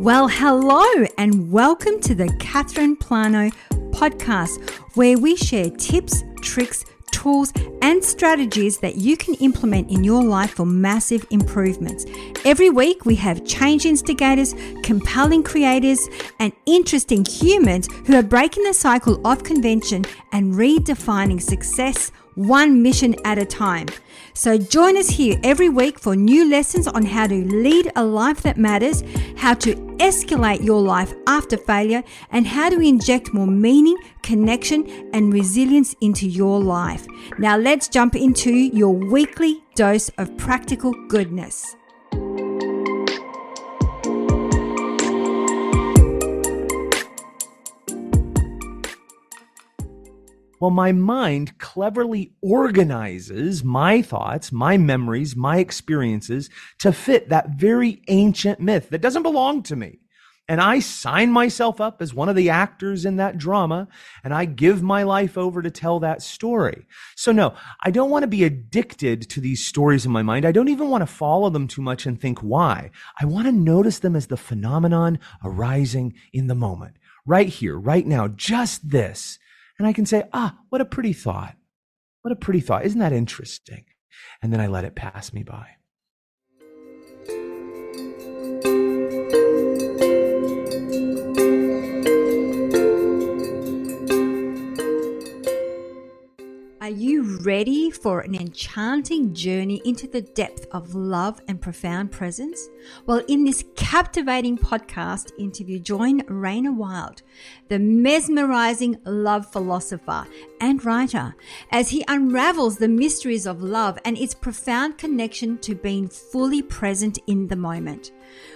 Well, hello, and welcome to the Catherine Plano podcast, where we share tips, tricks, tools, and strategies that you can implement in your life for massive improvements. Every week, we have change instigators, compelling creators, and interesting humans who are breaking the cycle of convention and redefining success one mission at a time. So join us here every week for new lessons on how to lead a life that matters, how to escalate your life after failure, and how to inject more meaning, connection, and resilience into your life. Now let's jump into your weekly dose of practical goodness. Well, my mind cleverly organizes my thoughts, my memories, my experiences to fit that very ancient myth that doesn't belong to me. And I sign myself up as one of the actors in that drama and I give my life over to tell that story. So no, I don't want to be addicted to these stories in my mind. I don't even want to follow them too much and think why. I want to notice them as the phenomenon arising in the moment. Right here, right now, just this and I can say, ah, what a pretty thought. What a pretty thought. Isn't that interesting? And then I let it pass me by. Are you ready for an enchanting journey into the depth of love and profound presence? Well, in this captivating podcast interview, join Rainier Wylde, the mesmerizing love philosopher and writer, as he unravels the mysteries of love and its profound connection to being fully present in the moment.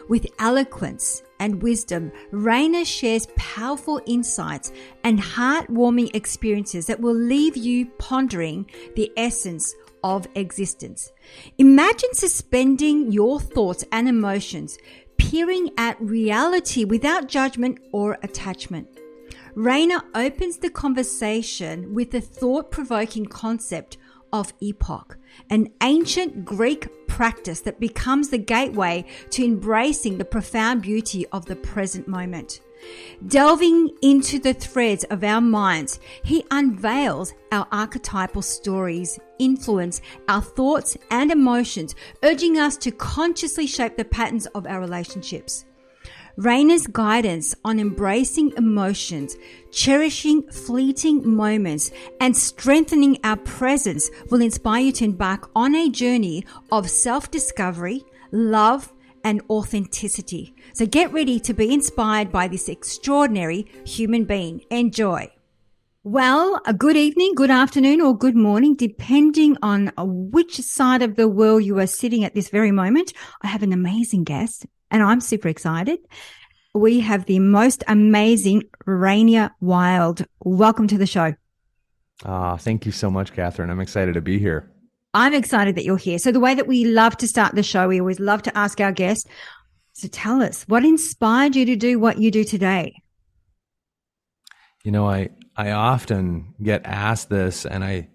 With eloquence, and wisdom, Rainier shares powerful insights and heartwarming experiences that will leave you pondering the essence of existence. Imagine suspending your thoughts and emotions, peering at reality without judgment or attachment. Rainier opens the conversation with the thought provoking concept of epoche, an ancient Greek practice that becomes the gateway to embracing the profound beauty of the present moment. Delving into the threads of our minds, he unveils our archetypal stories, influence our thoughts and emotions, urging us to consciously shape the patterns of our relationships. Rainier's guidance on embracing emotions, cherishing fleeting moments, and strengthening our presence will inspire you to embark on a journey of self discovery, love, and authenticity. So get ready to be inspired by this extraordinary human being. Enjoy. Well, a good evening, good afternoon, or good morning, depending on which side of the world you are sitting at this very moment. I have an amazing guest and I'm super excited. We have the most amazing Rainier Wylde. Welcome to the show. Ah, thank you so much, Catherine. I'm excited to be here. I'm excited that you're here. So the way that we love to start the show, we always love to ask our guests. So tell us, what inspired you to do what you do today? You know, I I often get asked this, and I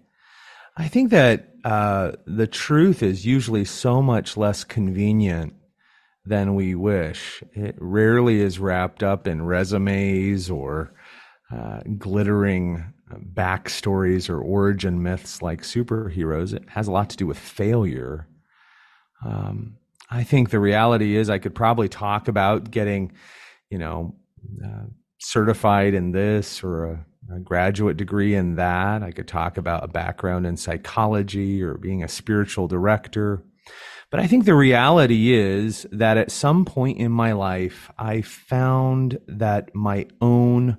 I think that uh, the truth is usually so much less convenient than we wish. It rarely is wrapped up in resumes or uh, glittering backstories or origin myths like superheroes. It has a lot to do with failure. Um, I think the reality is I could probably talk about getting, you know, uh, certified in this or a, a, graduate degree in that. I could talk about a background in psychology or being a spiritual director. But I think the reality is that at some point in my life, I found that my own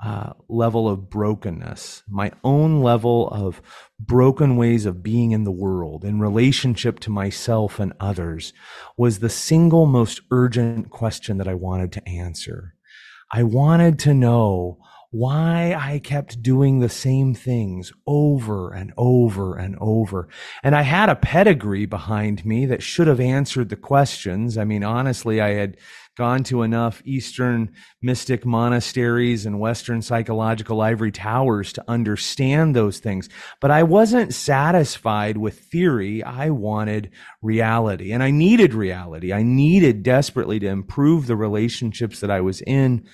uh, level of brokenness, my own level of broken ways of being in the world in relationship to myself and others was the single most urgent question that I wanted to answer. I wanted to know why I kept doing the same things over and over and over. And I had a pedigree behind me that should have answered the questions. I mean, honestly, I had gone to enough Eastern mystic monasteries and Western psychological ivory towers to understand those things. But I wasn't satisfied with theory. I wanted reality and I needed reality. I needed desperately to improve the relationships that I was in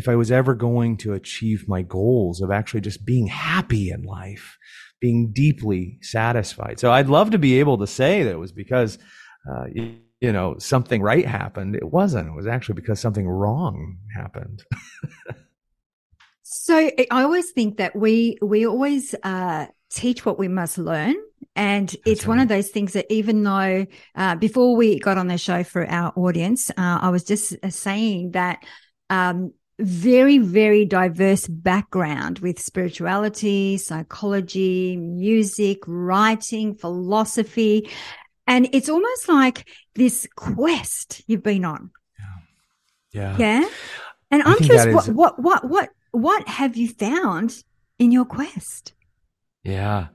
if I was ever going to achieve my goals of actually just being happy in life, being deeply satisfied. So I'd love to be able to say that it was because, uh, you, you know, something right happened. It wasn't. It was actually because something wrong happened. so I always think that we we always uh, teach what we must learn. And it's one of those things that even though uh, before we got on the show for our audience, uh, I was just uh, saying that um, very, very diverse background with spirituality, psychology, music, writing, philosophy. And it's almost like this quest you've been on. Yeah. Yeah. yeah? And I am curious, what, what, what, what, what have you found in your quest? Yeah.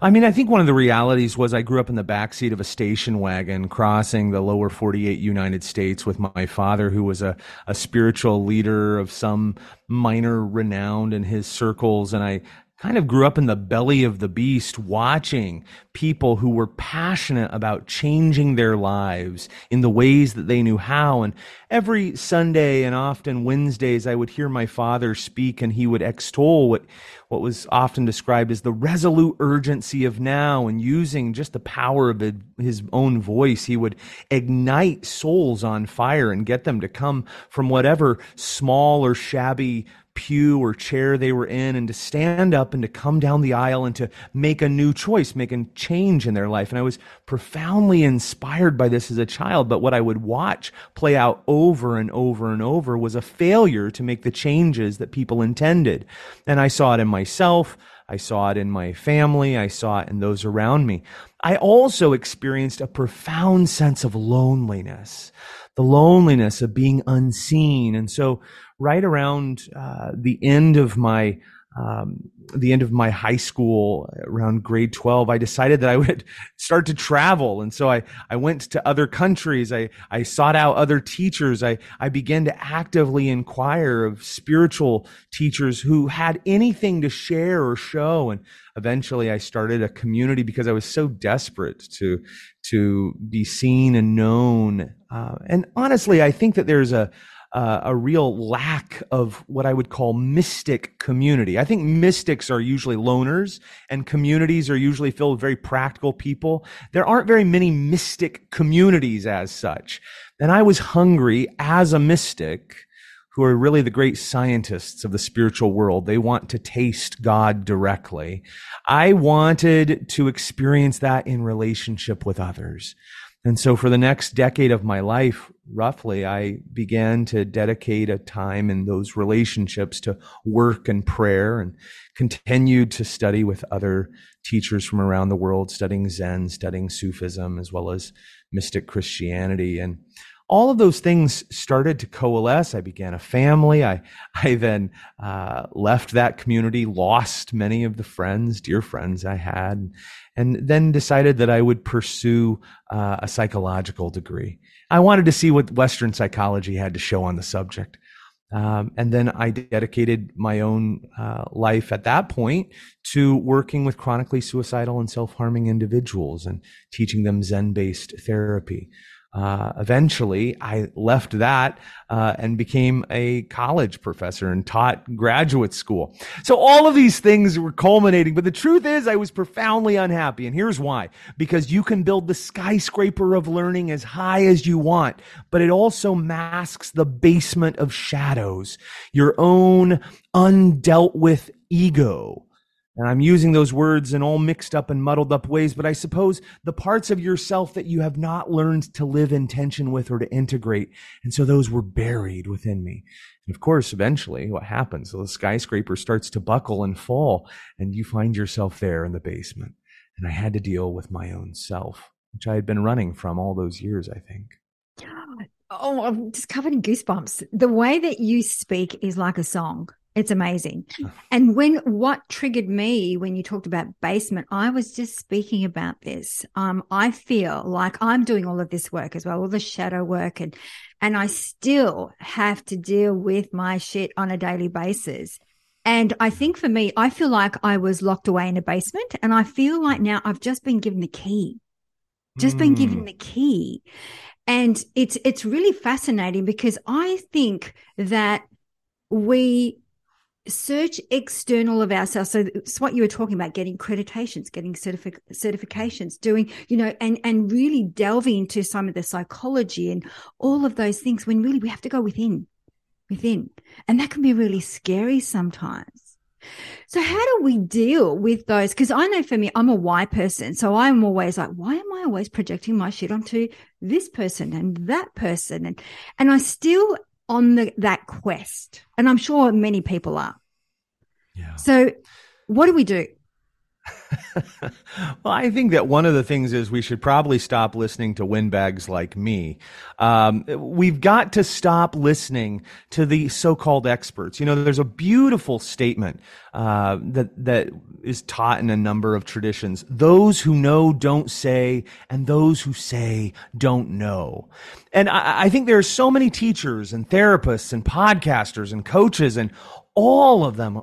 I mean, I think one of the realities was I grew up in the backseat of a station wagon crossing the lower 48 United States with my father, who was a, a spiritual leader of some minor renown in his circles. And I, kind of grew up in the belly of the beast watching people who were passionate about changing their lives in the ways that they knew how. And every Sunday and often Wednesdays, I would hear my father speak and he would extol what, what was often described as the resolute urgency of now and using just the power of his own voice, he would ignite souls on fire and get them to come from whatever small or shabby pew or chair they were in and to stand up and to come down the aisle and to make a new choice, make a change in their life. And I was profoundly inspired by this as a child. But what I would watch play out over and over and over was a failure to make the changes that people intended. And I saw it in myself. I saw it in my family. I saw it in those around me. I also experienced a profound sense of loneliness, the loneliness of being unseen. And so right around uh, the end of my um, the end of my high school, around grade 12, I decided that I would start to travel. And so I, I went to other countries. I, I sought out other teachers. I, I began to actively inquire of spiritual teachers who had anything to share or show. And eventually I started a community because I was so desperate to, to be seen and known. Uh, and honestly, I think that there's a, uh, a real lack of what I would call mystic community. I think mystics are usually loners and communities are usually filled with very practical people. There aren't very many mystic communities as such. And I was hungry as a mystic who are really the great scientists of the spiritual world. They want to taste God directly. I wanted to experience that in relationship with others. And so for the next decade of my life, roughly, I began to dedicate a time in those relationships to work and prayer and continued to study with other teachers from around the world, studying Zen, studying Sufism, as well as mystic Christianity. And all of those things started to coalesce. I began a family. I, I then uh, left that community, lost many of the friends, dear friends I had, and then decided that I would pursue uh, a psychological degree. I wanted to see what Western psychology had to show on the subject. Um, and then I dedicated my own uh, life at that point to working with chronically suicidal and self harming individuals and teaching them Zen based therapy. Uh, eventually, I left that uh, and became a college professor and taught graduate school. So all of these things were culminating, but the truth is, I was profoundly unhappy, and here's why: because you can build the skyscraper of learning as high as you want, but it also masks the basement of shadows, your own undealt with ego and I'm using those words in all mixed up and muddled up ways, but I suppose the parts of yourself that you have not learned to live in tension with or to integrate. And so those were buried within me. And of course, eventually what happens? So the skyscraper starts to buckle and fall and you find yourself there in the basement. And I had to deal with my own self, which I had been running from all those years, I think. Oh, I'm just covered in goosebumps. The way that you speak is like a song. It's amazing. And when what triggered me when you talked about basement, I was just speaking about this. Um, I feel like I'm doing all of this work as well, all the shadow work and, and I still have to deal with my shit on a daily basis. And I think for me, I feel like I was locked away in a basement and I feel like now I've just been given the key, just mm. been given hmm. the key. And it's, it's really fascinating because I think that we search external of ourselves. So it's what you were talking about, getting accreditations, getting certific- certifications, doing, you know, and, and really delving into some of the psychology and all of those things when really we have to go within, within. And that can be really scary sometimes. So how do we deal with those? Cause I know for me, I'm a why person. So I'm always like, why am I always projecting my shit onto this person and that person? And, and I still on the, that quest. And I'm sure many people are. Yeah. So what do we do? well, I think that one of the things is we should probably stop listening to windbags like me. Um, we've got to stop listening to the so-called experts. You know, there's a beautiful statement uh, that that is taught in a number of traditions. Those who know don't say, and those who say don't know. And I, I think there are so many teachers and therapists and podcasters and coaches, and all of them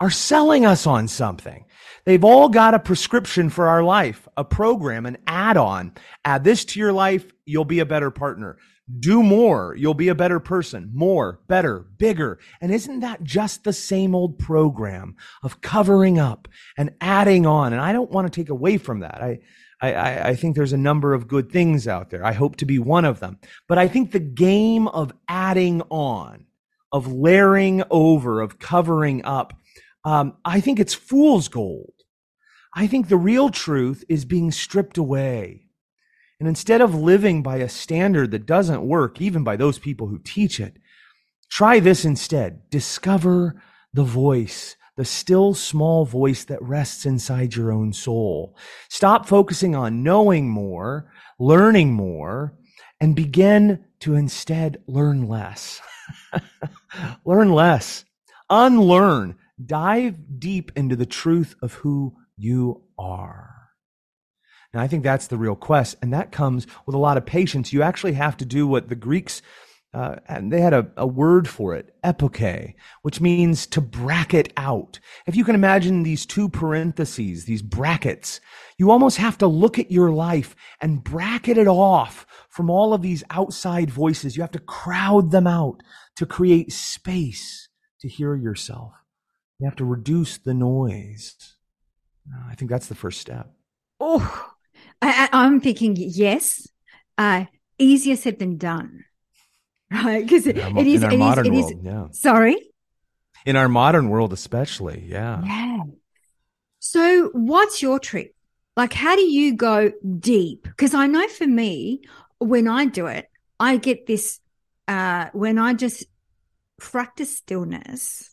are selling us on something. They've all got a prescription for our life, a program, an add on. Add this to your life, you'll be a better partner. Do more, you'll be a better person. More, better, bigger. And isn't that just the same old program of covering up and adding on? And I don't want to take away from that. I, I, I, think there's a number of good things out there. I hope to be one of them. But I think the game of adding on, of layering over, of covering up, um, I think it's fool's gold. I think the real truth is being stripped away. And instead of living by a standard that doesn't work, even by those people who teach it, try this instead. Discover the voice, the still small voice that rests inside your own soul. Stop focusing on knowing more, learning more, and begin to instead learn less. learn less. Unlearn Dive deep into the truth of who you are. Now, I think that's the real quest, and that comes with a lot of patience. You actually have to do what the Greeks, uh, and they had a, a word for it, epoche, which means to bracket out. If you can imagine these two parentheses, these brackets, you almost have to look at your life and bracket it off from all of these outside voices. You have to crowd them out to create space to hear yourself. You have to reduce the noise. Uh, I think that's the first step. Oh, I, am thinking yes, uh, easier said than done, right? Because it, it is. In our it modern is, world, yeah. Sorry. In our modern world, especially, yeah. Yeah. So, what's your trick? Like, how do you go deep? Because I know for me, when I do it, I get this. Uh, when I just practice stillness,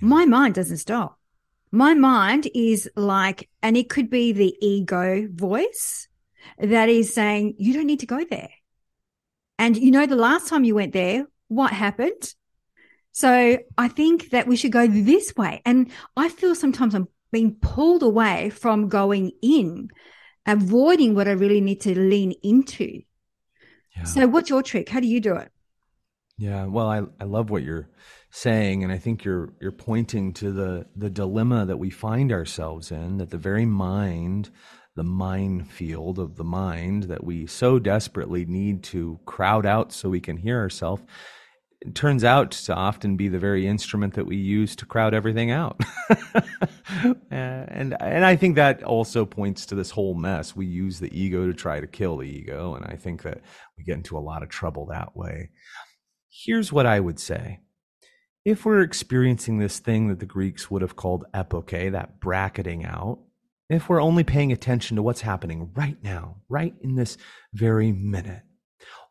my mind doesn't stop. My mind is like, and it could be the ego voice that is saying, you don't need to go there. And you know, the last time you went there, what happened? So I think that we should go this way. And I feel sometimes I'm being pulled away from going in, avoiding what I really need to lean into. Yeah. So what's your trick? How do you do it? Yeah, well, I, I love what you're saying, and I think you're you're pointing to the the dilemma that we find ourselves in. That the very mind, the minefield of the mind that we so desperately need to crowd out so we can hear ourselves, turns out to often be the very instrument that we use to crowd everything out. and and I think that also points to this whole mess. We use the ego to try to kill the ego, and I think that we get into a lot of trouble that way. Here's what I would say if we're experiencing this thing that the Greeks would have called epoche, that bracketing out, if we're only paying attention to what's happening right now, right in this very minute,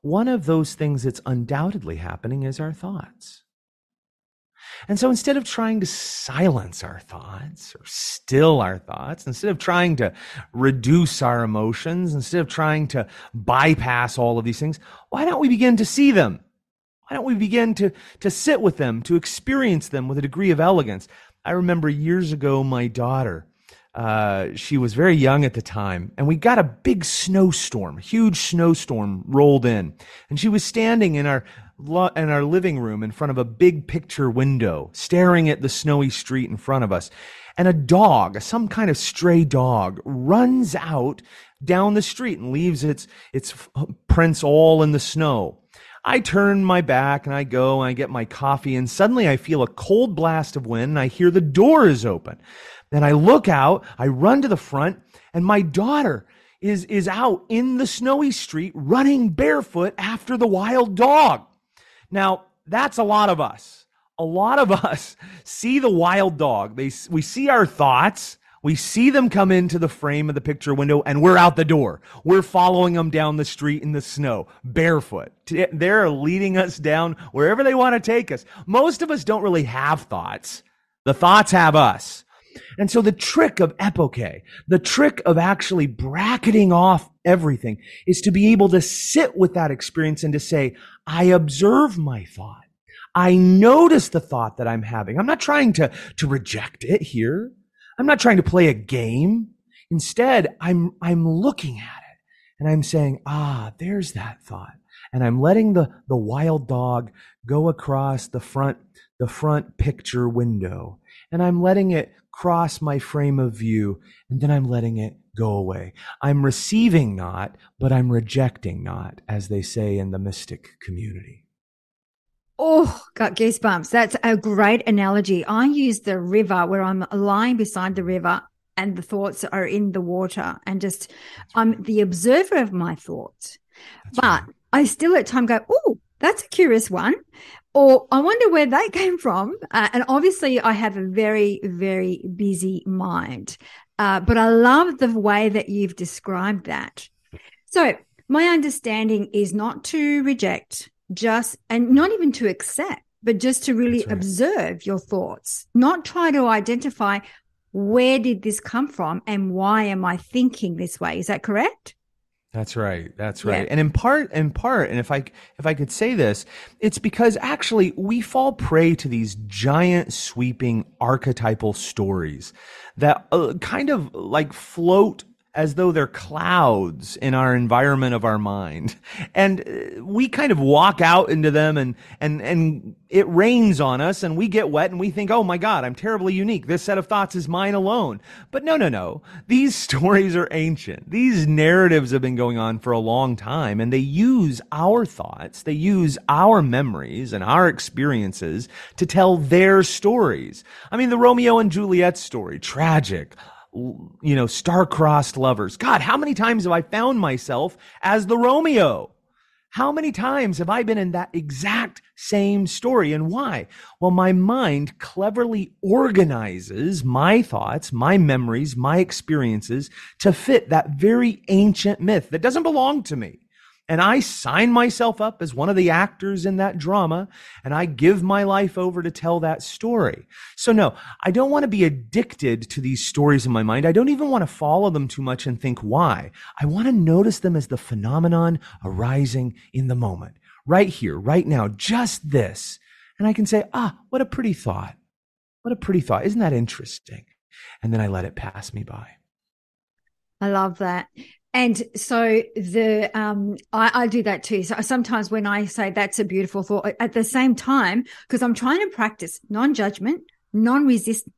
one of those things that's undoubtedly happening is our thoughts. And so instead of trying to silence our thoughts or still our thoughts, instead of trying to reduce our emotions, instead of trying to bypass all of these things, why don't we begin to see them? Why don't we begin to, to sit with them, to experience them with a degree of elegance? I remember years ago, my daughter, uh, she was very young at the time, and we got a big snowstorm, huge snowstorm rolled in, and she was standing in our in our living room in front of a big picture window, staring at the snowy street in front of us. And a dog, some kind of stray dog, runs out down the street and leaves its its prints all in the snow. I turn my back and I go and I get my coffee and suddenly I feel a cold blast of wind and I hear the door is open. Then I look out, I run to the front and my daughter is, is out in the snowy street running barefoot after the wild dog. Now, that's a lot of us. A lot of us see the wild dog. They, we see our thoughts we see them come into the frame of the picture window and we're out the door. We're following them down the street in the snow, barefoot. They're leading us down wherever they want to take us. Most of us don't really have thoughts. The thoughts have us. And so the trick of epoche, the trick of actually bracketing off everything is to be able to sit with that experience and to say, I observe my thought. I notice the thought that I'm having. I'm not trying to, to reject it here. I'm not trying to play a game. Instead, I'm, I'm looking at it and I'm saying, ah, there's that thought. And I'm letting the, the wild dog go across the front, the front picture window. And I'm letting it cross my frame of view. And then I'm letting it go away. I'm receiving not, but I'm rejecting not, as they say in the mystic community. Oh, got goosebumps. That's a great analogy. I use the river where I'm lying beside the river and the thoughts are in the water and just I'm the observer of my thoughts. That's but right. I still at time go, oh, that's a curious one. Or I wonder where they came from. Uh, and obviously, I have a very, very busy mind. Uh, but I love the way that you've described that. So, my understanding is not to reject, just and not even to accept, but just to really right. observe your thoughts, not try to identify where did this come from and why am I thinking this way? Is that correct? That's right. That's right. Yeah. And in part, in part, and if I if I could say this, it's because actually we fall prey to these giant, sweeping archetypal stories that uh, kind of like float as though they're clouds in our environment of our mind. And uh, we kind of walk out into them and, and, and it rains on us and we get wet and we think, oh my God, I'm terribly unique. This set of thoughts is mine alone. But no, no, no. These stories are ancient. These narratives have been going on for a long time and they use our thoughts, they use our memories and our experiences to tell their stories. I mean, the Romeo and Juliet story, tragic, you know, star-crossed lovers. God, how many times have I found myself as the Romeo? How many times have I been in that exact same story and why? Well, my mind cleverly organizes my thoughts, my memories, my experiences to fit that very ancient myth that doesn't belong to me and I sign myself up as one of the actors in that drama and I give my life over to tell that story. So no, I don't want to be addicted to these stories in my mind. I don't even want to follow them too much and think why. I want to notice them as the phenomenon arising in the moment, right here, right now, just this. And I can say, ah, what a pretty thought. What a pretty thought. Isn't that interesting? And then I let it pass me by. I love that. And so the um, I, I, do that too. So sometimes when I say that's a beautiful thought, at the same time, because I'm trying to practice non-judgment, non-resist,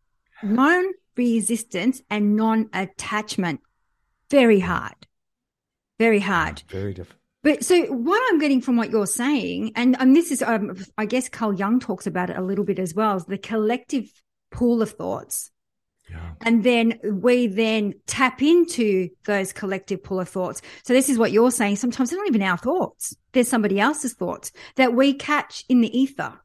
non-resistance, and non-attachment. Very hard, very hard, very different. But so what I'm getting from what you're saying, and and this is, um, I guess Carl Jung talks about it a little bit as well, is the collective pool of thoughts yeah. And then we then tap into those collective pull of thoughts. So this is what you're saying. Sometimes they're not even our thoughts. They're somebody else's thoughts that we catch in the ether.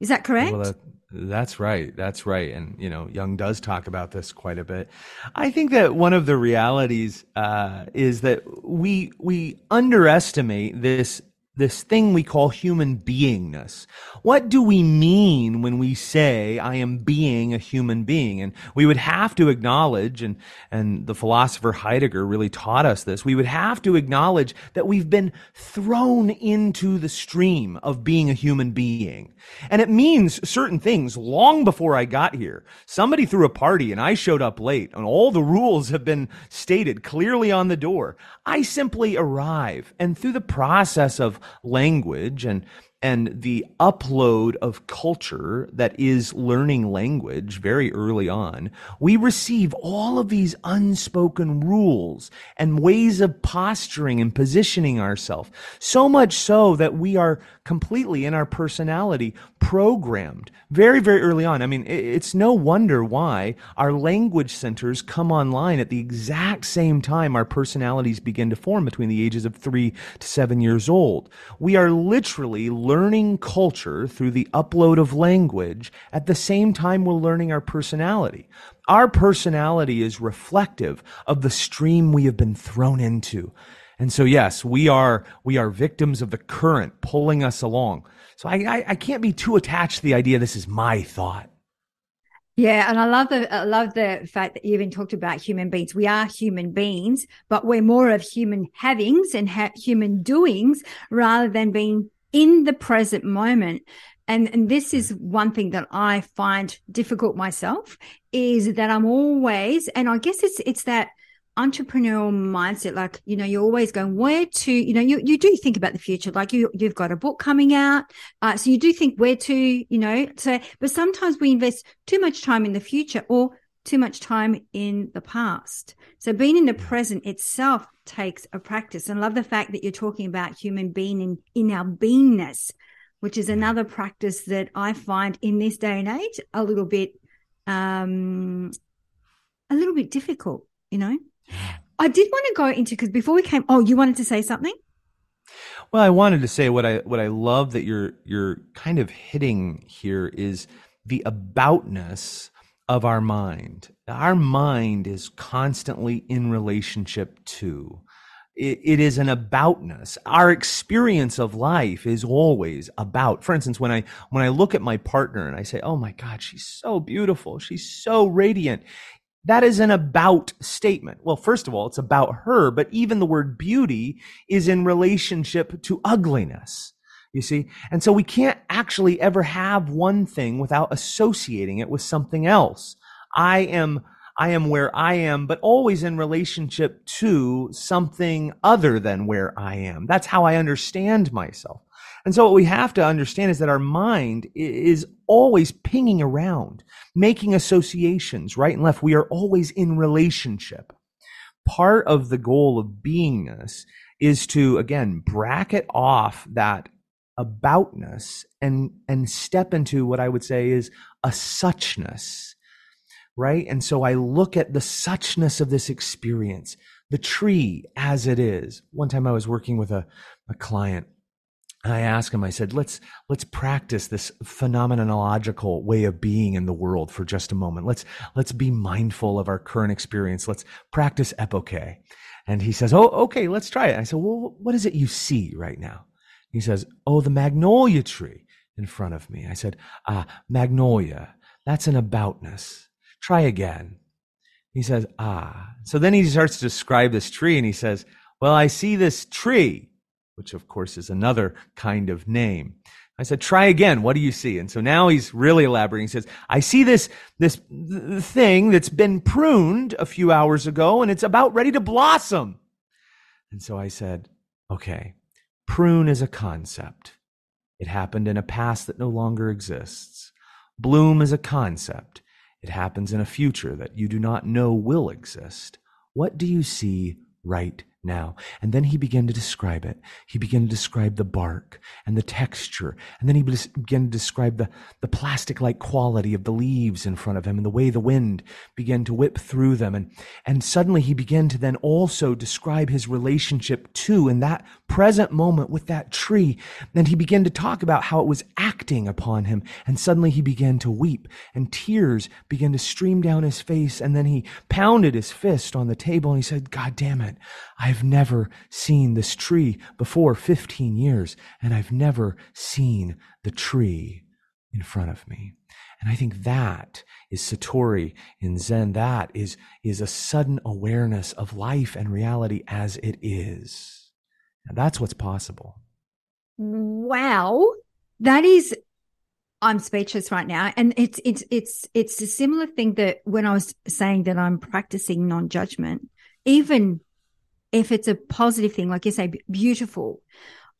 Is that correct? Well, that, that's right. That's right. And, you know, Jung does talk about this quite a bit. I think that one of the realities uh, is that we, we underestimate this this thing we call human beingness. What do we mean when we say I am being a human being? And we would have to acknowledge, and, and the philosopher Heidegger really taught us this, we would have to acknowledge that we've been thrown into the stream of being a human being. And it means certain things long before I got here. Somebody threw a party and I showed up late and all the rules have been stated clearly on the door. I simply arrive and through the process of language and and the upload of culture that is learning language very early on, we receive all of these unspoken rules and ways of posturing and positioning ourselves. So much so that we are completely in our personality programmed very, very early on. I mean, it's no wonder why our language centers come online at the exact same time our personalities begin to form between the ages of three to seven years old. We are literally learning culture through the upload of language at the same time we're learning our personality. Our personality is reflective of the stream we have been thrown into. And so, yes, we are, we are victims of the current pulling us along. So I, I, I can't be too attached to the idea this is my thought. Yeah, and I love the I love the fact that you even talked about human beings. We are human beings, but we're more of human havings and ha- human doings rather than being in the present moment. And, and this is one thing that I find difficult myself is that I'm always, and I guess it's it's that entrepreneurial mindset like you know you're always going where to you know you, you do think about the future like you you've got a book coming out uh, so you do think where to you know so but sometimes we invest too much time in the future or too much time in the past. So being in the present itself takes a practice and love the fact that you're talking about human being in in our beingness which is another practice that i find in this day and age a little bit um a little bit difficult you know I did want to go into because before we came, oh, you wanted to say something. Well, I wanted to say what I what I love that you're you're kind of hitting here is the aboutness of our mind. Our mind is constantly in relationship to. It, it is an aboutness. Our experience of life is always about. For instance, when I when I look at my partner and I say, "Oh my God, she's so beautiful. She's so radiant," That is an about statement. Well, first of all, it's about her, but even the word beauty is in relationship to ugliness. You see? And so we can't actually ever have one thing without associating it with something else. I am, I am where I am, but always in relationship to something other than where I am. That's how I understand myself. And so what we have to understand is that our mind is always pinging around, making associations right and left. We are always in relationship. Part of the goal of beingness is to, again, bracket off that aboutness and, and step into what I would say is a suchness, right? And so I look at the suchness of this experience, the tree as it is. One time I was working with a, a client I asked him, I said, let's, let's practice this phenomenological way of being in the world for just a moment. Let's, let's be mindful of our current experience. Let's practice epoche. And he says, Oh, okay, let's try it. I said, Well, what is it you see right now? He says, Oh, the magnolia tree in front of me. I said, Ah, magnolia. That's an aboutness. Try again. He says, Ah. So then he starts to describe this tree and he says, Well, I see this tree which of course is another kind of name. I said, try again. What do you see? And so now he's really elaborating. He says, I see this, this thing that's been pruned a few hours ago and it's about ready to blossom. And so I said, okay, prune is a concept. It happened in a past that no longer exists. Bloom is a concept. It happens in a future that you do not know will exist. What do you see right now. And then he began to describe it. He began to describe the bark and the texture. And then he began to describe the, the plastic like quality of the leaves in front of him and the way the wind began to whip through them. And, and suddenly he began to then also describe his relationship to in that present moment with that tree. And he began to talk about how it was acting upon him. And suddenly he began to weep and tears began to stream down his face. And then he pounded his fist on the table and he said, God damn it. I I've never seen this tree before 15 years, and I've never seen the tree in front of me. And I think that is Satori in Zen. That is, is a sudden awareness of life and reality as it is. And that's what's possible. Wow. That is I'm speechless right now. And it's it's it's it's a similar thing that when I was saying that I'm practicing non-judgment, even if it's a positive thing, like you say, beautiful,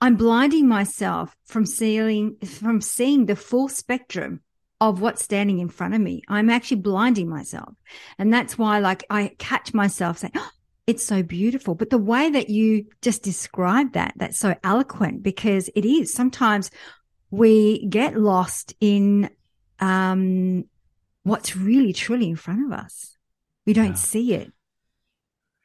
I'm blinding myself from seeing from seeing the full spectrum of what's standing in front of me. I'm actually blinding myself. And that's why like I catch myself saying, oh, it's so beautiful. But the way that you just described that, that's so eloquent because it is. Sometimes we get lost in um, what's really truly in front of us. We don't yeah. see it.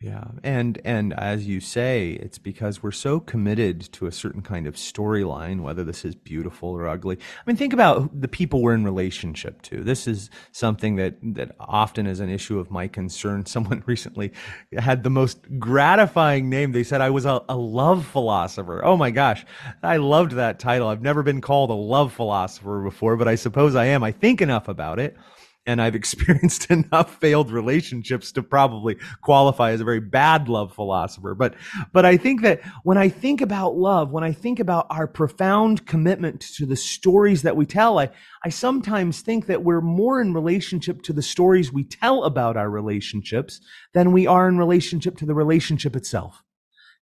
Yeah. And and as you say, it's because we're so committed to a certain kind of storyline, whether this is beautiful or ugly. I mean, think about the people we're in relationship to. This is something that that often is an issue of my concern. Someone recently had the most gratifying name. They said I was a, a love philosopher. Oh my gosh. I loved that title. I've never been called a love philosopher before, but I suppose I am. I think enough about it and I've experienced enough failed relationships to probably qualify as a very bad love philosopher. But, but I think that when I think about love, when I think about our profound commitment to the stories that we tell, I, I sometimes think that we're more in relationship to the stories we tell about our relationships than we are in relationship to the relationship itself.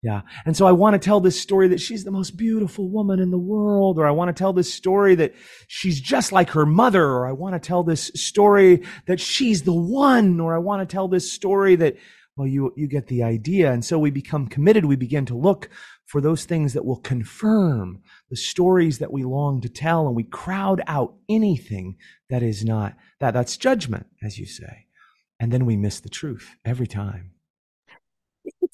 Yeah. And so I want to tell this story that she's the most beautiful woman in the world, or I want to tell this story that she's just like her mother, or I want to tell this story that she's the one, or I want to tell this story that, well, you, you get the idea. And so we become committed. We begin to look for those things that will confirm the stories that we long to tell, and we crowd out anything that is not that. That's judgment, as you say. And then we miss the truth every time.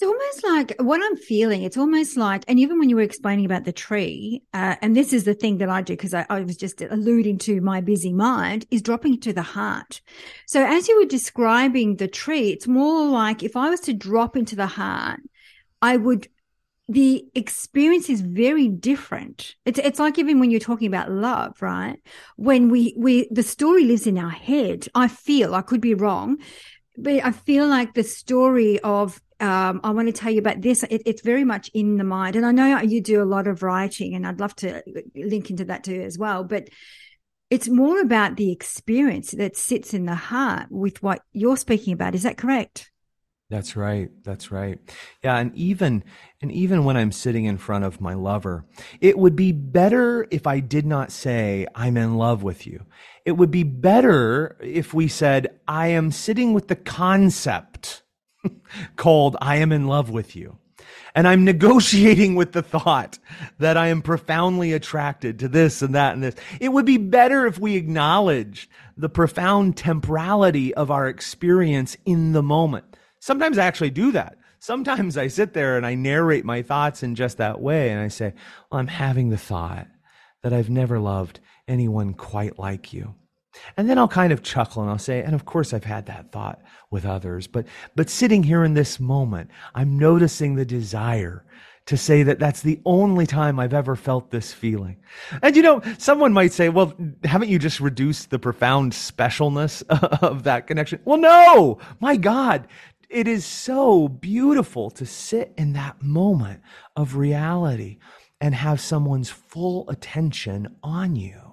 It's almost like what I'm feeling. It's almost like, and even when you were explaining about the tree, uh, and this is the thing that I do because I, I, was just alluding to my busy mind, is dropping to the heart. So as you were describing the tree, it's more like if I was to drop into the heart, I would. The experience is very different. It's it's like even when you're talking about love, right? When we we the story lives in our head. I feel I could be wrong, but I feel like the story of um, I want to tell you about this. It, it's very much in the mind. And I know you do a lot of writing, and I'd love to link into that too as well. But it's more about the experience that sits in the heart with what you're speaking about. Is that correct? That's right. That's right. Yeah, and even and even when I'm sitting in front of my lover, it would be better if I did not say I'm in love with you. It would be better if we said I am sitting with the concept called I am in love with you. And I'm negotiating with the thought that I am profoundly attracted to this and that and this. It would be better if we acknowledge the profound temporality of our experience in the moment. Sometimes I actually do that. Sometimes I sit there and I narrate my thoughts in just that way. And I say, well, I'm having the thought that I've never loved anyone quite like you. And then I'll kind of chuckle and I'll say, and of course I've had that thought with others, but, but sitting here in this moment, I'm noticing the desire to say that that's the only time I've ever felt this feeling. And you know, someone might say, well, haven't you just reduced the profound specialness of that connection? Well, no, my God, it is so beautiful to sit in that moment of reality and have someone's full attention on you.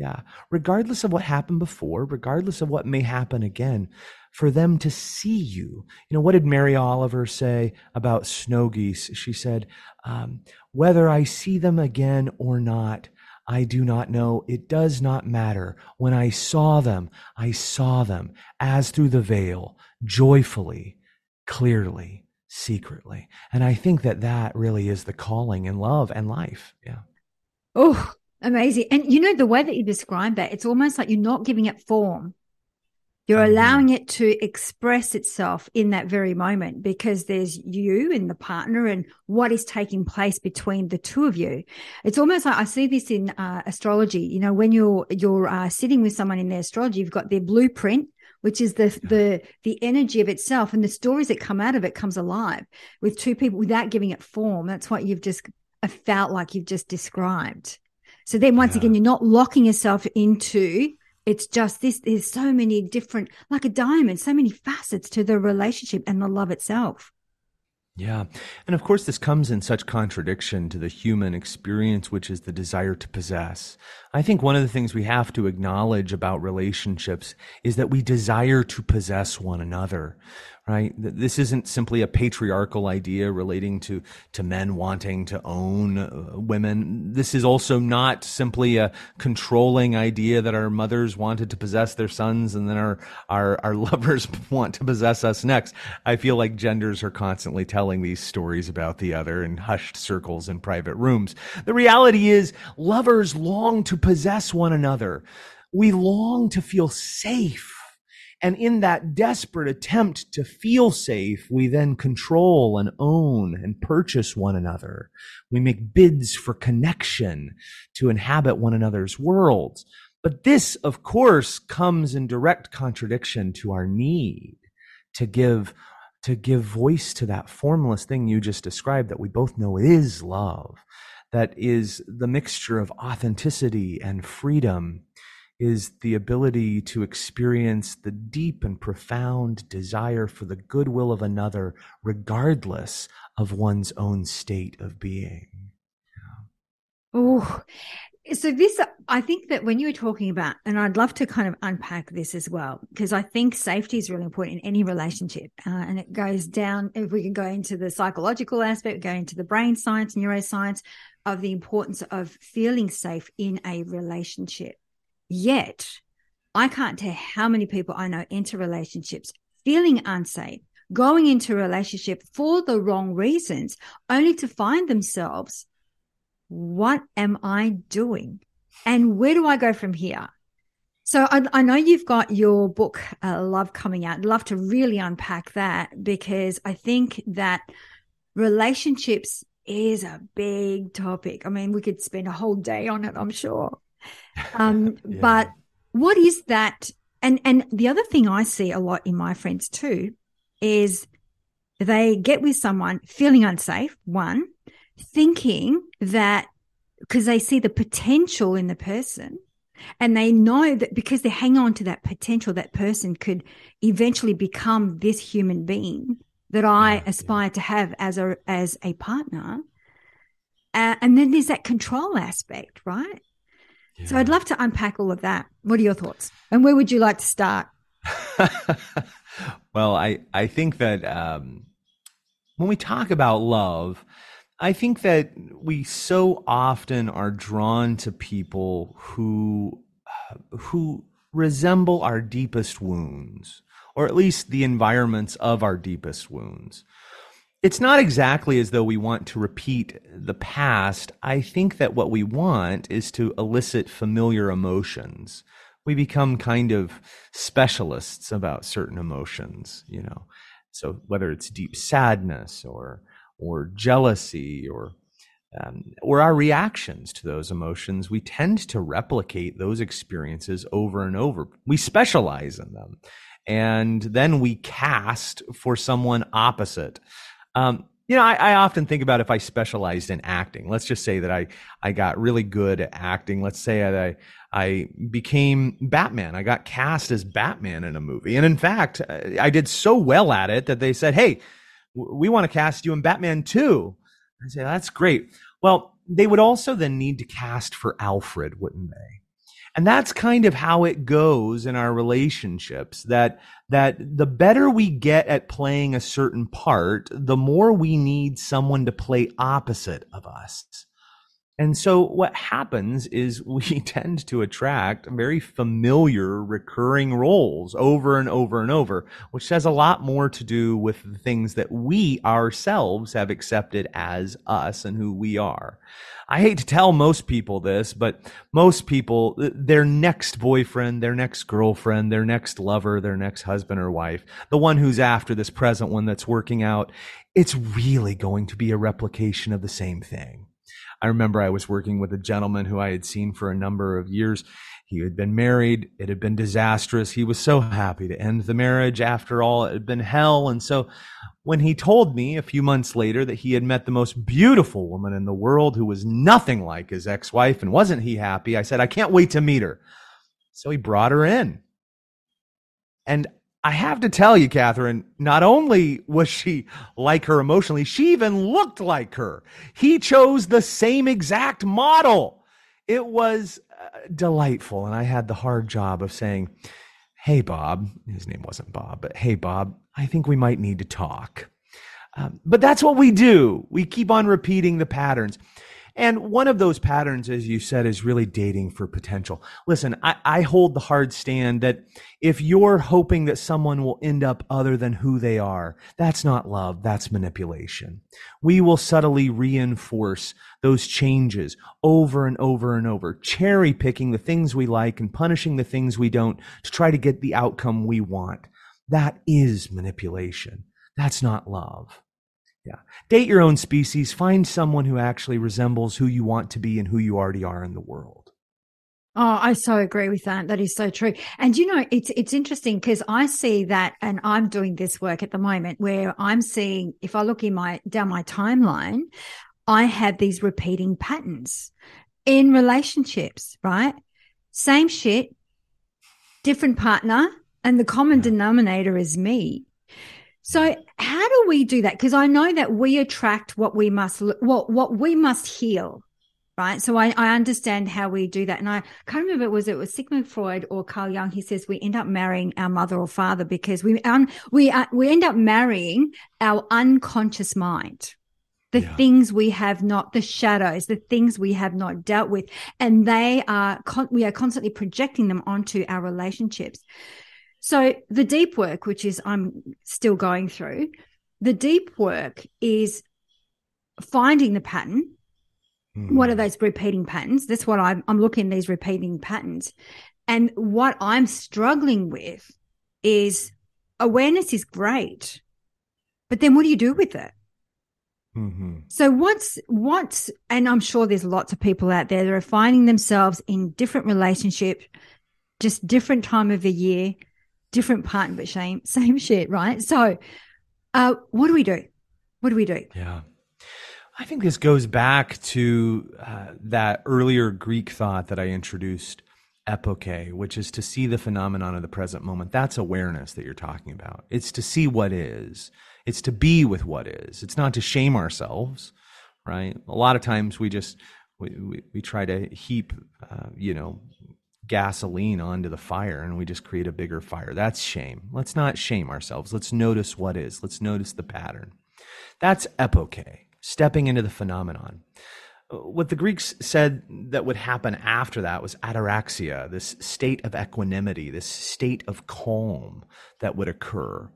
Yeah. Regardless of what happened before, regardless of what may happen again, for them to see you. You know, what did Mary Oliver say about snow geese? She said, um, whether I see them again or not, I do not know. It does not matter. When I saw them, I saw them as through the veil, joyfully, clearly, secretly. And I think that that really is the calling in love and life. Yeah. Oh, Amazing. And you know, the way that you describe that, it's almost like you're not giving it form. You're mm-hmm. allowing it to express itself in that very moment because there's you and the partner and what is taking place between the two of you. It's almost like I see this in uh, astrology. You know, when you're you're uh, sitting with someone in their astrology, you've got their blueprint, which is the the the energy of itself and the stories that come out of it comes alive with two people without giving it form. That's what you've just felt like you've just described. So then once yeah. again, you're not locking yourself into it's just this there's so many different like a diamond so many facets to the relationship and the love itself yeah. And of course, this comes in such contradiction to the human experience, which is the desire to possess. I think one of the things we have to acknowledge about relationships is that we desire to possess one another right? This isn't simply a patriarchal idea relating to, to men wanting to own uh, women. This is also not simply a controlling idea that our mothers wanted to possess their sons and then our, our, our lovers want to possess us next. I feel like genders are constantly telling these stories about the other in hushed circles in private rooms. The reality is lovers long to possess one another. We long to feel safe and in that desperate attempt to feel safe, we then control and own and purchase one another. We make bids for connection to inhabit one another's worlds. But this, of course, comes in direct contradiction to our need to give to give voice to that formless thing you just described that we both know is love that is the mixture of authenticity and freedom is the ability to experience the deep and profound desire for the goodwill of another, regardless of one's own state of being. Oh, so this, I think that when you were talking about, and I'd love to kind of unpack this as well, because I think safety is really important in any relationship. Uh, and it goes down, if we can go into the psychological aspect, go into the brain science, neuroscience of the importance of feeling safe in a relationship. Yet, I can't tell how many people I know enter relationships feeling unsafe, going into a relationship for the wrong reasons, only to find themselves, what am I doing? And where do I go from here? So I, I know you've got your book, uh, Love, coming out. I'd love to really unpack that because I think that relationships is a big topic. I mean, we could spend a whole day on it, I'm sure. Um, yeah. But what is that? And and the other thing I see a lot in my friends too is they get with someone feeling unsafe. One, thinking that because they see the potential in the person and they know that because they hang on to that potential, that person could eventually become this human being that I yeah, aspire yeah. to have as a as a partner. Uh, and then there's that control aspect, right? So I'd love to unpack all of that. What are your thoughts? And where would you like to start? well, I, I think that um, when we talk about love, I think that we so often are drawn to people who who resemble our deepest wounds, or at least the environments of our deepest wounds it's not exactly as though we want to repeat the past. I think that what we want is to elicit familiar emotions. We become kind of specialists about certain emotions, you know. So whether it's deep sadness or or jealousy or um, or our reactions to those emotions, we tend to replicate those experiences over and over. We specialize in them, and then we cast for someone opposite. Um, you know, I, I, often think about if I specialized in acting. Let's just say that I I got really good at acting. Let's say I I became Batman. I got cast as Batman in a movie, and in fact, I did so well at it that they said, "Hey, we want to cast you in Batman too." I say, "That's great." Well, they would also then need to cast for Alfred, wouldn't they? And that's kind of how it goes in our relationships that, that the better we get at playing a certain part, the more we need someone to play opposite of us. And so what happens is we tend to attract very familiar recurring roles over and over and over, which has a lot more to do with the things that we ourselves have accepted as us and who we are. I hate to tell most people this, but most people, uh, their next boyfriend, their next girlfriend, their next lover, their next husband or wife, the one who's after this present one that's working out, it's really going to be a replication of the same thing. I remember I was working with a gentleman who I had seen for a number of years. He had been married. It had been disastrous. He was so happy to end the marriage. After all, it had been hell. And so when he told me a few months later that he had met the most beautiful woman in the world who was nothing like his ex-wife and wasn't he happy, I said, I can't wait to meet her. So he brought her in. And I have to tell you, Catherine, not only was she like her emotionally, she even looked like her. He chose the same exact model. It was uh, delightful. And I had the hard job of saying, Hey, Bob, his name wasn't Bob, but hey, Bob, I think we might need to talk. Um, but that's what we do. We keep on repeating the patterns. And one of those patterns, as you said, is really dating for potential. Listen, I, I, hold the hard stand that if you're hoping that someone will end up other than who they are, that's not love, that's manipulation. We will subtly reinforce those changes over and over and over, cherry picking the things we like and punishing the things we don't to try to get the outcome we want. That is manipulation. That's not love. Yeah. Date your own species. Find someone who actually resembles who you want to be and who you already are in the world. Oh, I so agree with that. That is so true. And you know, it's it's interesting because I see that and I'm doing this work at the moment where I'm seeing if I look in my down my timeline, I have these repeating patterns in relationships, right? Same shit, different partner, and the common yeah. denominator is me. So how do we do that? Because I know that we attract what we must, what, what we must heal. Right. So I, I understand how we do that. And I can't remember was it was Sigmund Freud or Carl Jung. He says we end up marrying our mother or father because we, um, we, uh, we end up marrying our unconscious mind the yeah. things we have not, the shadows, the things we have not dealt with. And they are, con- we are constantly projecting them onto our relationships. So the deep work, which is I'm still going through, the deep work is finding the pattern. Mm. What are those repeating patterns? That's what I'm, I'm looking at these repeating patterns. And what I'm struggling with is awareness is great, but then what do you do with it? Mm-hmm. So what's what's and I'm sure there's lots of people out there that are finding themselves in different relationships, just different time of the year, different partner, but same, same shit, right? So, uh, what do we do? What do we do? Yeah. I think this goes back to uh, that earlier Greek thought that I introduced, epoche, which is to see the phenomenon of the present moment. That's awareness that you're talking about. It's to see what is. It's to be with what is. It's not to shame ourselves, right? A lot of times we just we, we, we try to heap, uh, you know, gasoline onto the fire and we just create a bigger fire. That's shame. Let's not shame ourselves. Let's notice what is. Let's notice the pattern. That's epoche, stepping into the phenomenon. Uh, what the Greeks said that would happen after that was ataraxia, this state of equanimity, this state of calm that would occur,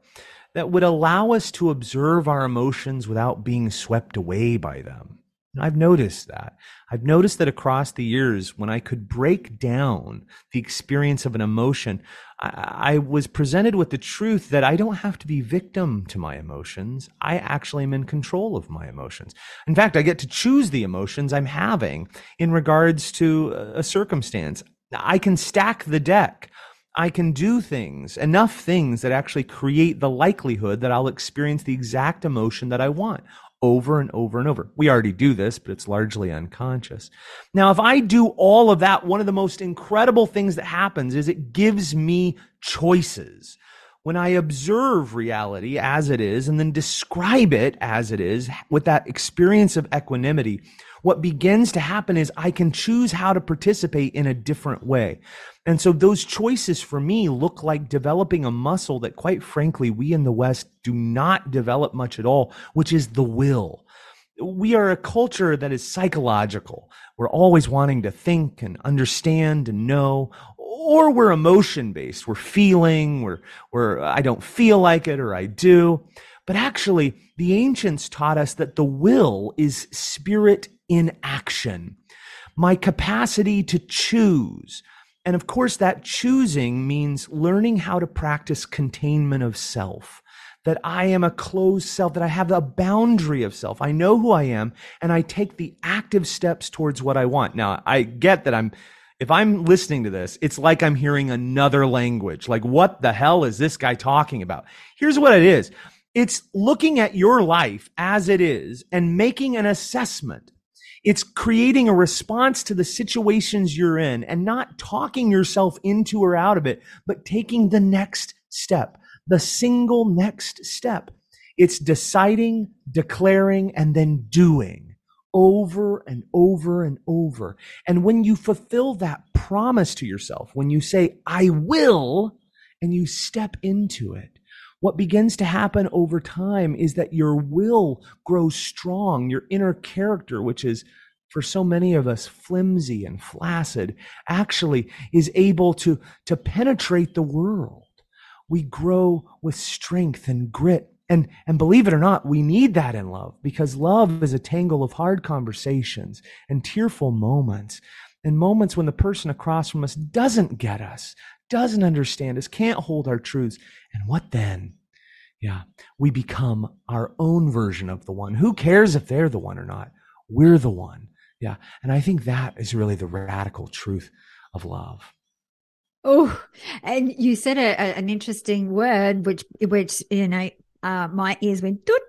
that would allow us to observe our emotions without being swept away by them I've noticed that. I've noticed that across the years, when I could break down the experience of an emotion, I, I, was presented with the truth that I don't have to be victim to my emotions. I actually am in control of my emotions. In fact, I get to choose the emotions I'm having in regards to a circumstance. I can stack the deck. I can do things, enough things that actually create the likelihood that I'll experience the exact emotion that I want over and over and over. We already do this, but it's largely unconscious. Now, if I do all of that, one of the most incredible things that happens is it gives me choices. When I observe reality as it is and then describe it as it is with that experience of equanimity, what begins to happen is I can choose how to participate in a different way. And so those choices for me look like developing a muscle that quite frankly, we in the West do not develop much at all, which is the will. We are a culture that is psychological. We're always wanting to think and understand and know, or we're emotion based. We're feeling, we're, we're, I don't feel like it or I do. But actually, the ancients taught us that the will is spirit in action. My capacity to choose, and of course, that choosing means learning how to practice containment of self. that I am a closed self, that I have a boundary of self. I know who I am and I take the active steps towards what I want. Now, I get that I'm, if I'm listening to this, it's like I'm hearing another language. Like, what the hell is this guy talking about? Here's what it is. It's looking at your life as it is and making an assessment. It's creating a response to the situations you're in and not talking yourself into or out of it, but taking the next step the single next step. It's deciding, declaring, and then doing over and over and over. And when you fulfill that promise to yourself, when you say, I will, and you step into it, what begins to happen over time is that your will grows strong, your inner character, which is for so many of us flimsy and flaccid, actually is able to, to penetrate the world we grow with strength and grit. And, and believe it or not, we need that in love because love is a tangle of hard conversations and tearful moments and moments when the person across from us doesn't get us, doesn't understand us, can't hold our truths. And what then? Yeah, we become our own version of the one. Who cares if they're the one or not? We're the one. Yeah. And I think that is really the radical truth of love. Oh, and you said a, a, an interesting word, which which you know, uh, my ears went. Doot.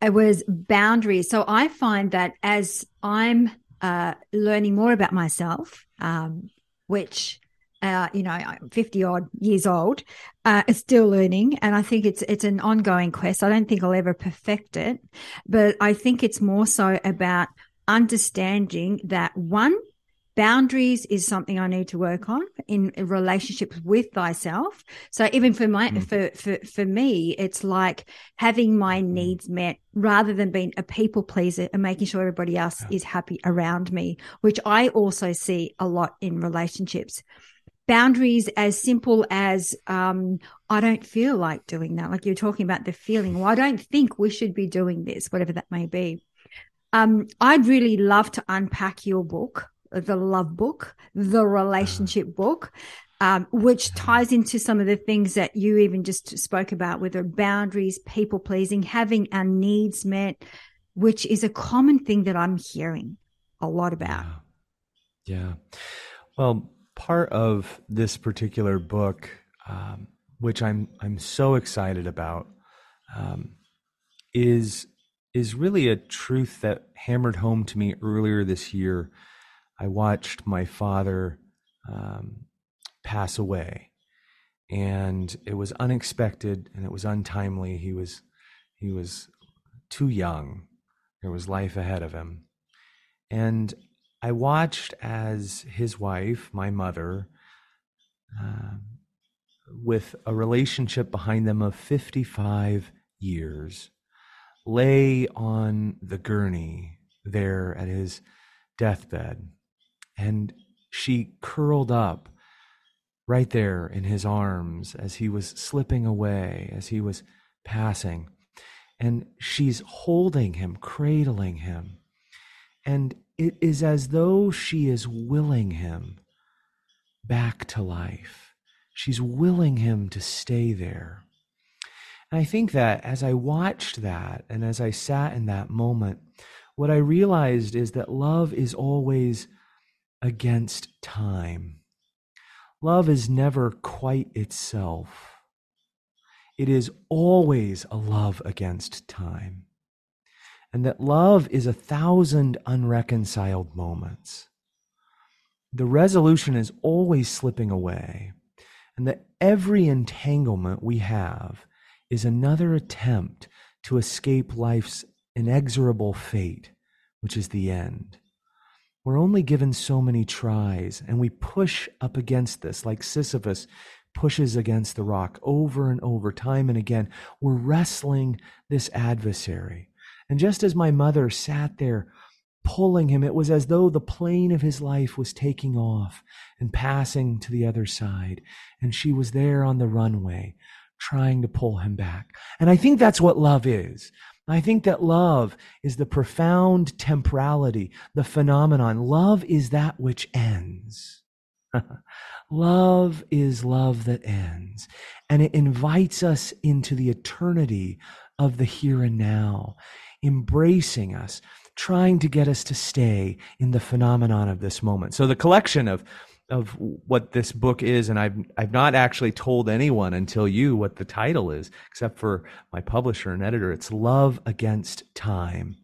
It was boundaries. So I find that as I'm uh, learning more about myself, um, which uh, you know, I'm 50 odd years old, uh, still learning. And I think it's, it's an ongoing quest. I don't think I'll ever perfect it, but I think it's more so about understanding that one, boundaries is something I need to work on in relationships with thyself. So even for my, mm. for, for, for me, it's like having my mm. needs met rather than being a people pleaser and making sure everybody else yeah. is happy around me, which I also see a lot in relationships boundaries as simple as um, I don't feel like doing that. Like you're talking about the feeling. Well, I don't think we should be doing this, whatever that may be. Um, I'd really love to unpack your book the love book, the relationship uh-huh. book, um, which ties into some of the things that you even just spoke about, whether boundaries, people pleasing, having our needs met, which is a common thing that I'm hearing a lot about. Yeah. yeah. Well, part of this particular book, um, which I'm I'm so excited about, um, is is really a truth that hammered home to me earlier this year I watched my father um, pass away, and it was unexpected and it was untimely. He was he was too young. There was life ahead of him, and I watched as his wife, my mother, uh, with a relationship behind them of 55 years, lay on the gurney there at his deathbed and she curled up right there in his arms as he was slipping away, as he was passing. And she's holding him, cradling him. And it is as though she is willing him back to life. She's willing him to stay there. And I think that as I watched that and as I sat in that moment, what I realized is that love is always against time. Love is never quite itself. It is always a love against time. And that love is a thousand unreconciled moments. The resolution is always slipping away. And that every entanglement we have is another attempt to escape life's inexorable fate, which is the end. We're only given so many tries, and we push up against this like Sisyphus pushes against the rock over and over, time and again. We're wrestling this adversary. And just as my mother sat there pulling him, it was as though the plane of his life was taking off and passing to the other side. And she was there on the runway trying to pull him back. And I think that's what love is. I think that love is the profound temporality, the phenomenon. Love is that which ends. love is love that ends, and it invites us into the eternity of the here and now, embracing us, trying to get us to stay in the phenomenon of this moment. So the collection of of what this book is, and I've I've not actually told anyone until you what the title is, except for my publisher and editor. It's Love Against Time.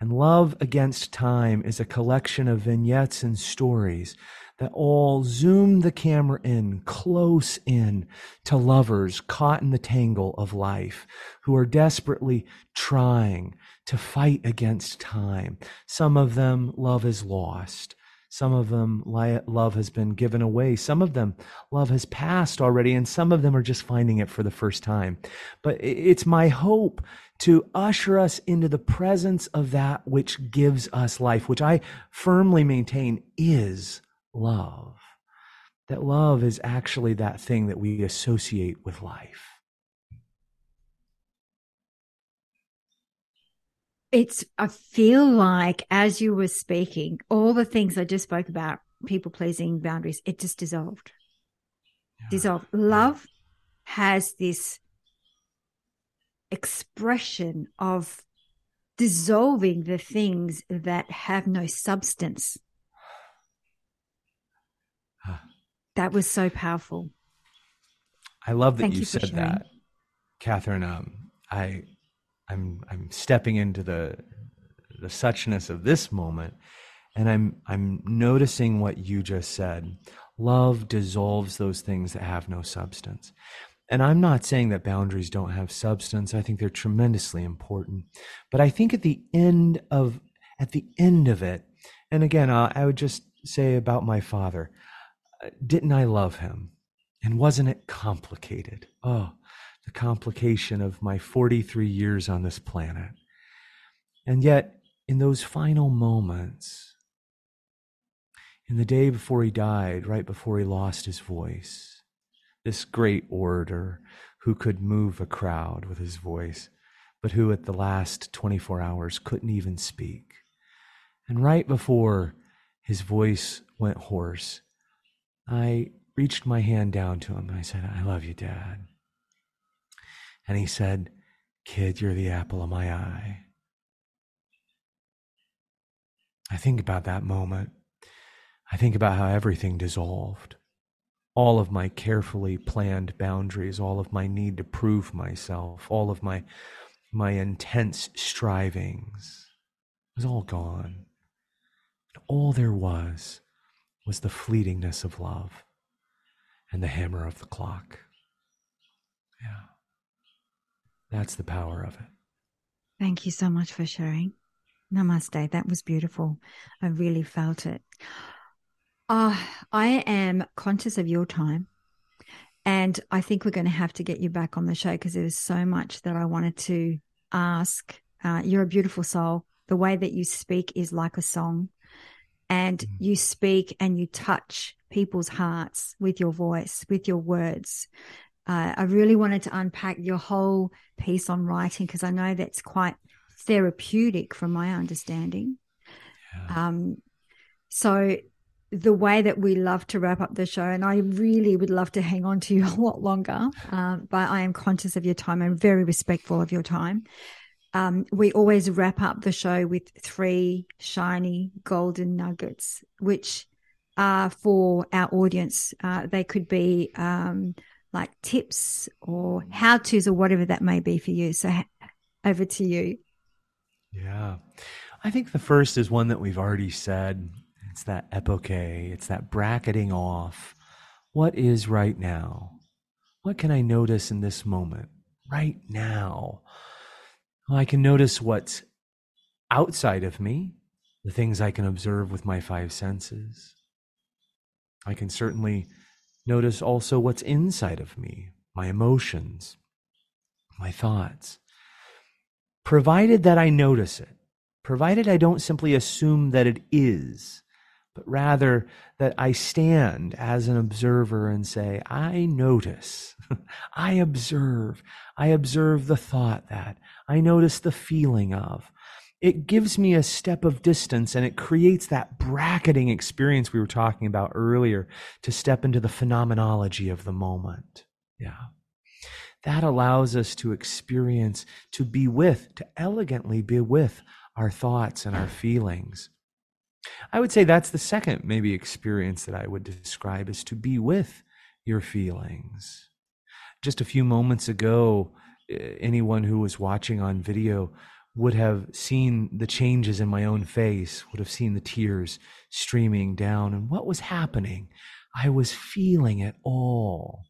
And Love Against Time is a collection of vignettes and stories that all zoom the camera in close in to lovers caught in the tangle of life who are desperately trying to fight against time. Some of them love is lost. Some of them love has been given away. Some of them love has passed already, and some of them are just finding it for the first time. But it's my hope to usher us into the presence of that which gives us life, which I firmly maintain is love. That love is actually that thing that we associate with life. It's i feel like as you were speaking all the things i just spoke about people pleasing boundaries it just dissolved. Yeah. dissolved. Love has this expression of dissolving the things that have no substance. That was so powerful. I love that you, you said that catherine. Um, i I'm I'm stepping into the the suchness of this moment and I'm I'm noticing what you just said. Love dissolves those things that have no substance. And I'm not saying that boundaries don't have substance. I think they're tremendously important. But I think at the end of at the end of it, and again, uh, I would just say about my father, uh, didn't I love him? And wasn't it complicated? Oh, the complication of my 43 years on this planet. And yet, in those final moments, in the day before he died, right before he lost his voice, this great orator who could move a crowd with his voice, but who at the last 24 hours couldn't even speak. And right before his voice went hoarse, I reached my hand down to him and I said, I love you, Dad. And he said, Kid, you're the apple of my eye. I think about that moment. I think about how everything dissolved. All of my carefully planned boundaries, all of my need to prove myself, all of my my intense strivings was all gone. And all there was was the fleetingness of love and the hammer of the clock. Yeah. That's the power of it. Thank you so much for sharing. Namaste. That was beautiful. I really felt it. Uh, I am conscious of your time. And I think we're going to have to get you back on the show because there was so much that I wanted to ask. Uh, you're a beautiful soul. The way that you speak is like a song. And mm. you speak and you touch people's hearts with your voice, with your words uh, I really wanted to unpack your whole piece on writing because I know that's quite therapeutic from my understanding. Yeah. Um, so the way that we love to wrap up the show, and I really would love to hang on to you a lot longer, um, but I am conscious of your time and very respectful of your time. Um, we always wrap up the show with three shiny golden nuggets, which are for our audience. Uh, they could be um, like tips or how to's or whatever that may be for you. So over to you. Yeah. I think the first is one that we've already said. It's that epoche, it's that bracketing off. What is right now? What can I notice in this moment right now? Well, I can notice what's outside of me, the things I can observe with my five senses. I can certainly Notice also what's inside of me, my emotions, my thoughts. Provided that I notice it, provided I don't simply assume that it is, but rather that I stand as an observer and say, I notice, I observe, I observe the thought that, I notice the feeling of. It gives me a step of distance and it creates that bracketing experience we were talking about earlier to step into the phenomenology of the moment. Yeah. That allows us to experience, to be with, to elegantly be with our thoughts and our feelings. I would say that's the second maybe experience that I would describe is to be with your feelings. Just a few moments ago, eh, anyone who was watching on video would have seen the changes in my own face, would have seen the tears streaming down. And what was happening? I was feeling it all.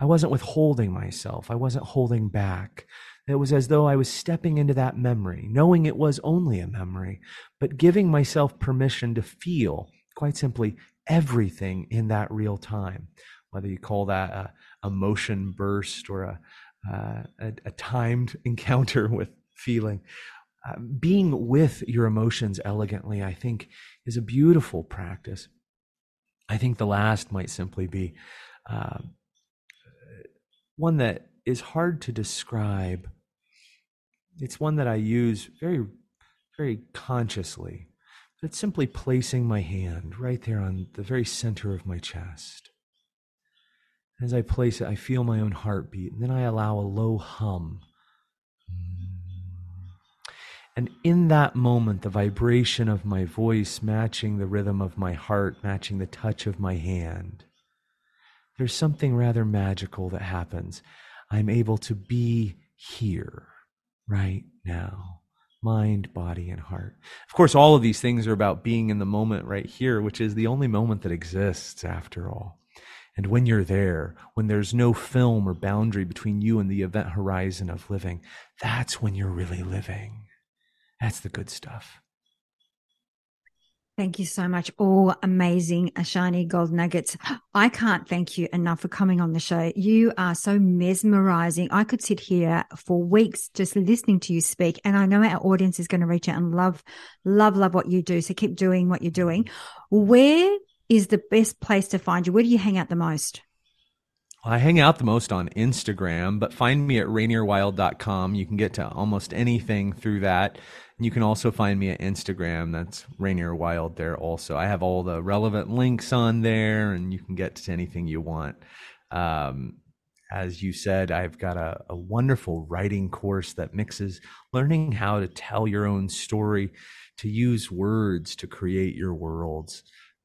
I wasn't withholding myself, I wasn't holding back. It was as though I was stepping into that memory, knowing it was only a memory, but giving myself permission to feel, quite simply, everything in that real time. Whether you call that a, a motion burst or a, uh, a, a, timed encounter with feeling. Uh, being with your emotions elegantly, I think, is a beautiful practice. I think the last might simply be uh, one that is hard to describe. It's one that I use very, very consciously. It's simply placing my hand right there on the very center of my chest. As I place it, I feel my own heartbeat, and then I allow a low hum and in that moment, the vibration of my voice matching the rhythm of my heart, matching the touch of my hand, there's something rather magical that happens. I'm able to be here right now mind, body, and heart. Of course, all of these things are about being in the moment right here, which is the only moment that exists after all. And when you're there, when there's no film or boundary between you and the event horizon of living, that's when you're really living. That's the good stuff. Thank you so much. All amazing, shiny gold nuggets. I can't thank you enough for coming on the show. You are so mesmerizing. I could sit here for weeks just listening to you speak. And I know our audience is going to reach out and love, love, love what you do. So keep doing what you're doing. Where is the best place to find you? Where do you hang out the most? I hang out the most on Instagram, but find me at rainierwylde.com. You can get to almost anything through that. You can also find me at Instagram. That's Rainier Wylde there also. I have all the relevant links on there and you can get to anything you want. Um, as you said, I've got a, a, wonderful writing course that mixes learning how to tell your own story, to use words to create your worlds.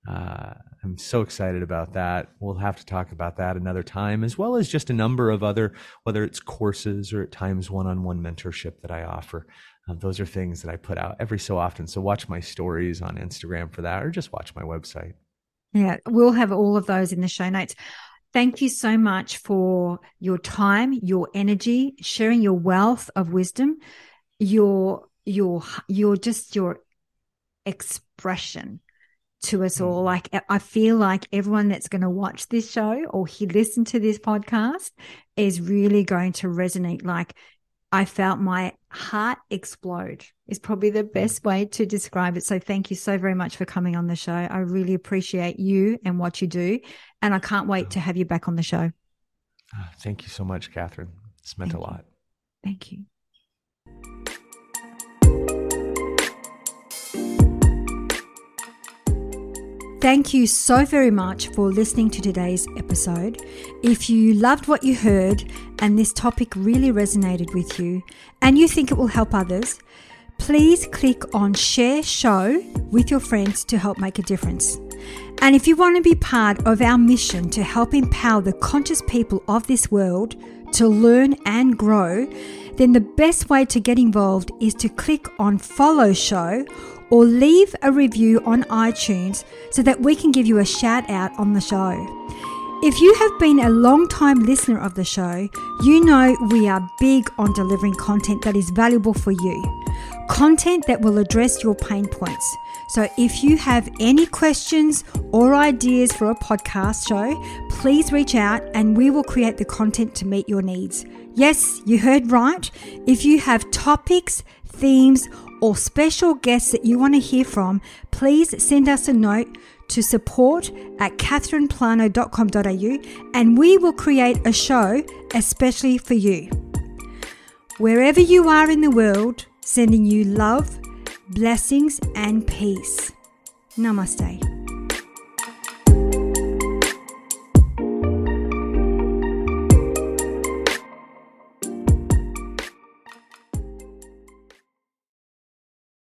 Uh, I'm so excited about that. We'll have to talk about that another time, as well as just a number of other, whether it's courses or at times one on one mentorship that I offer. Um, those are things that I put out every so often. So watch my stories on Instagram for that, or just watch my website. Yeah, we'll have all of those in the show notes. Thank you so much for your time, your energy, sharing your wealth of wisdom, your your your just your expression to us all. Mm. Like I feel like everyone that's going to watch this show or he listen to this podcast is really going to resonate. Like I felt my heart explode is probably the best way to describe it. So thank you so very much for coming on the show. I really appreciate you and what you do. And I can't wait to have you back on the show. Ah, thank you so much, Catherine. It's meant thank a lot. You. Thank you. Thank you so very much for listening to today's episode. If you loved what you heard and this topic really resonated with you and you think it will help others, please click on share show with your friends to help make a difference. And if you want to be part of our mission to help empower the conscious people of this world to learn and grow, then the best way to get involved is to click on follow show or leave a review on iTunes so that we can give you a shout out on the show. If you have been a long time listener of the show, you know we are big on delivering content that is valuable for you, content that will address your pain points. So if you have any questions or ideas for a podcast show, please reach out and we will create the content to meet your needs. Yes, you heard right. If you have topics, themes, or special guests that you want to hear from, please send us a note to support at catherineplano.com.au and we will create a show especially for you. Wherever you are in the world, sending you love, Blessings and peace. Namaste.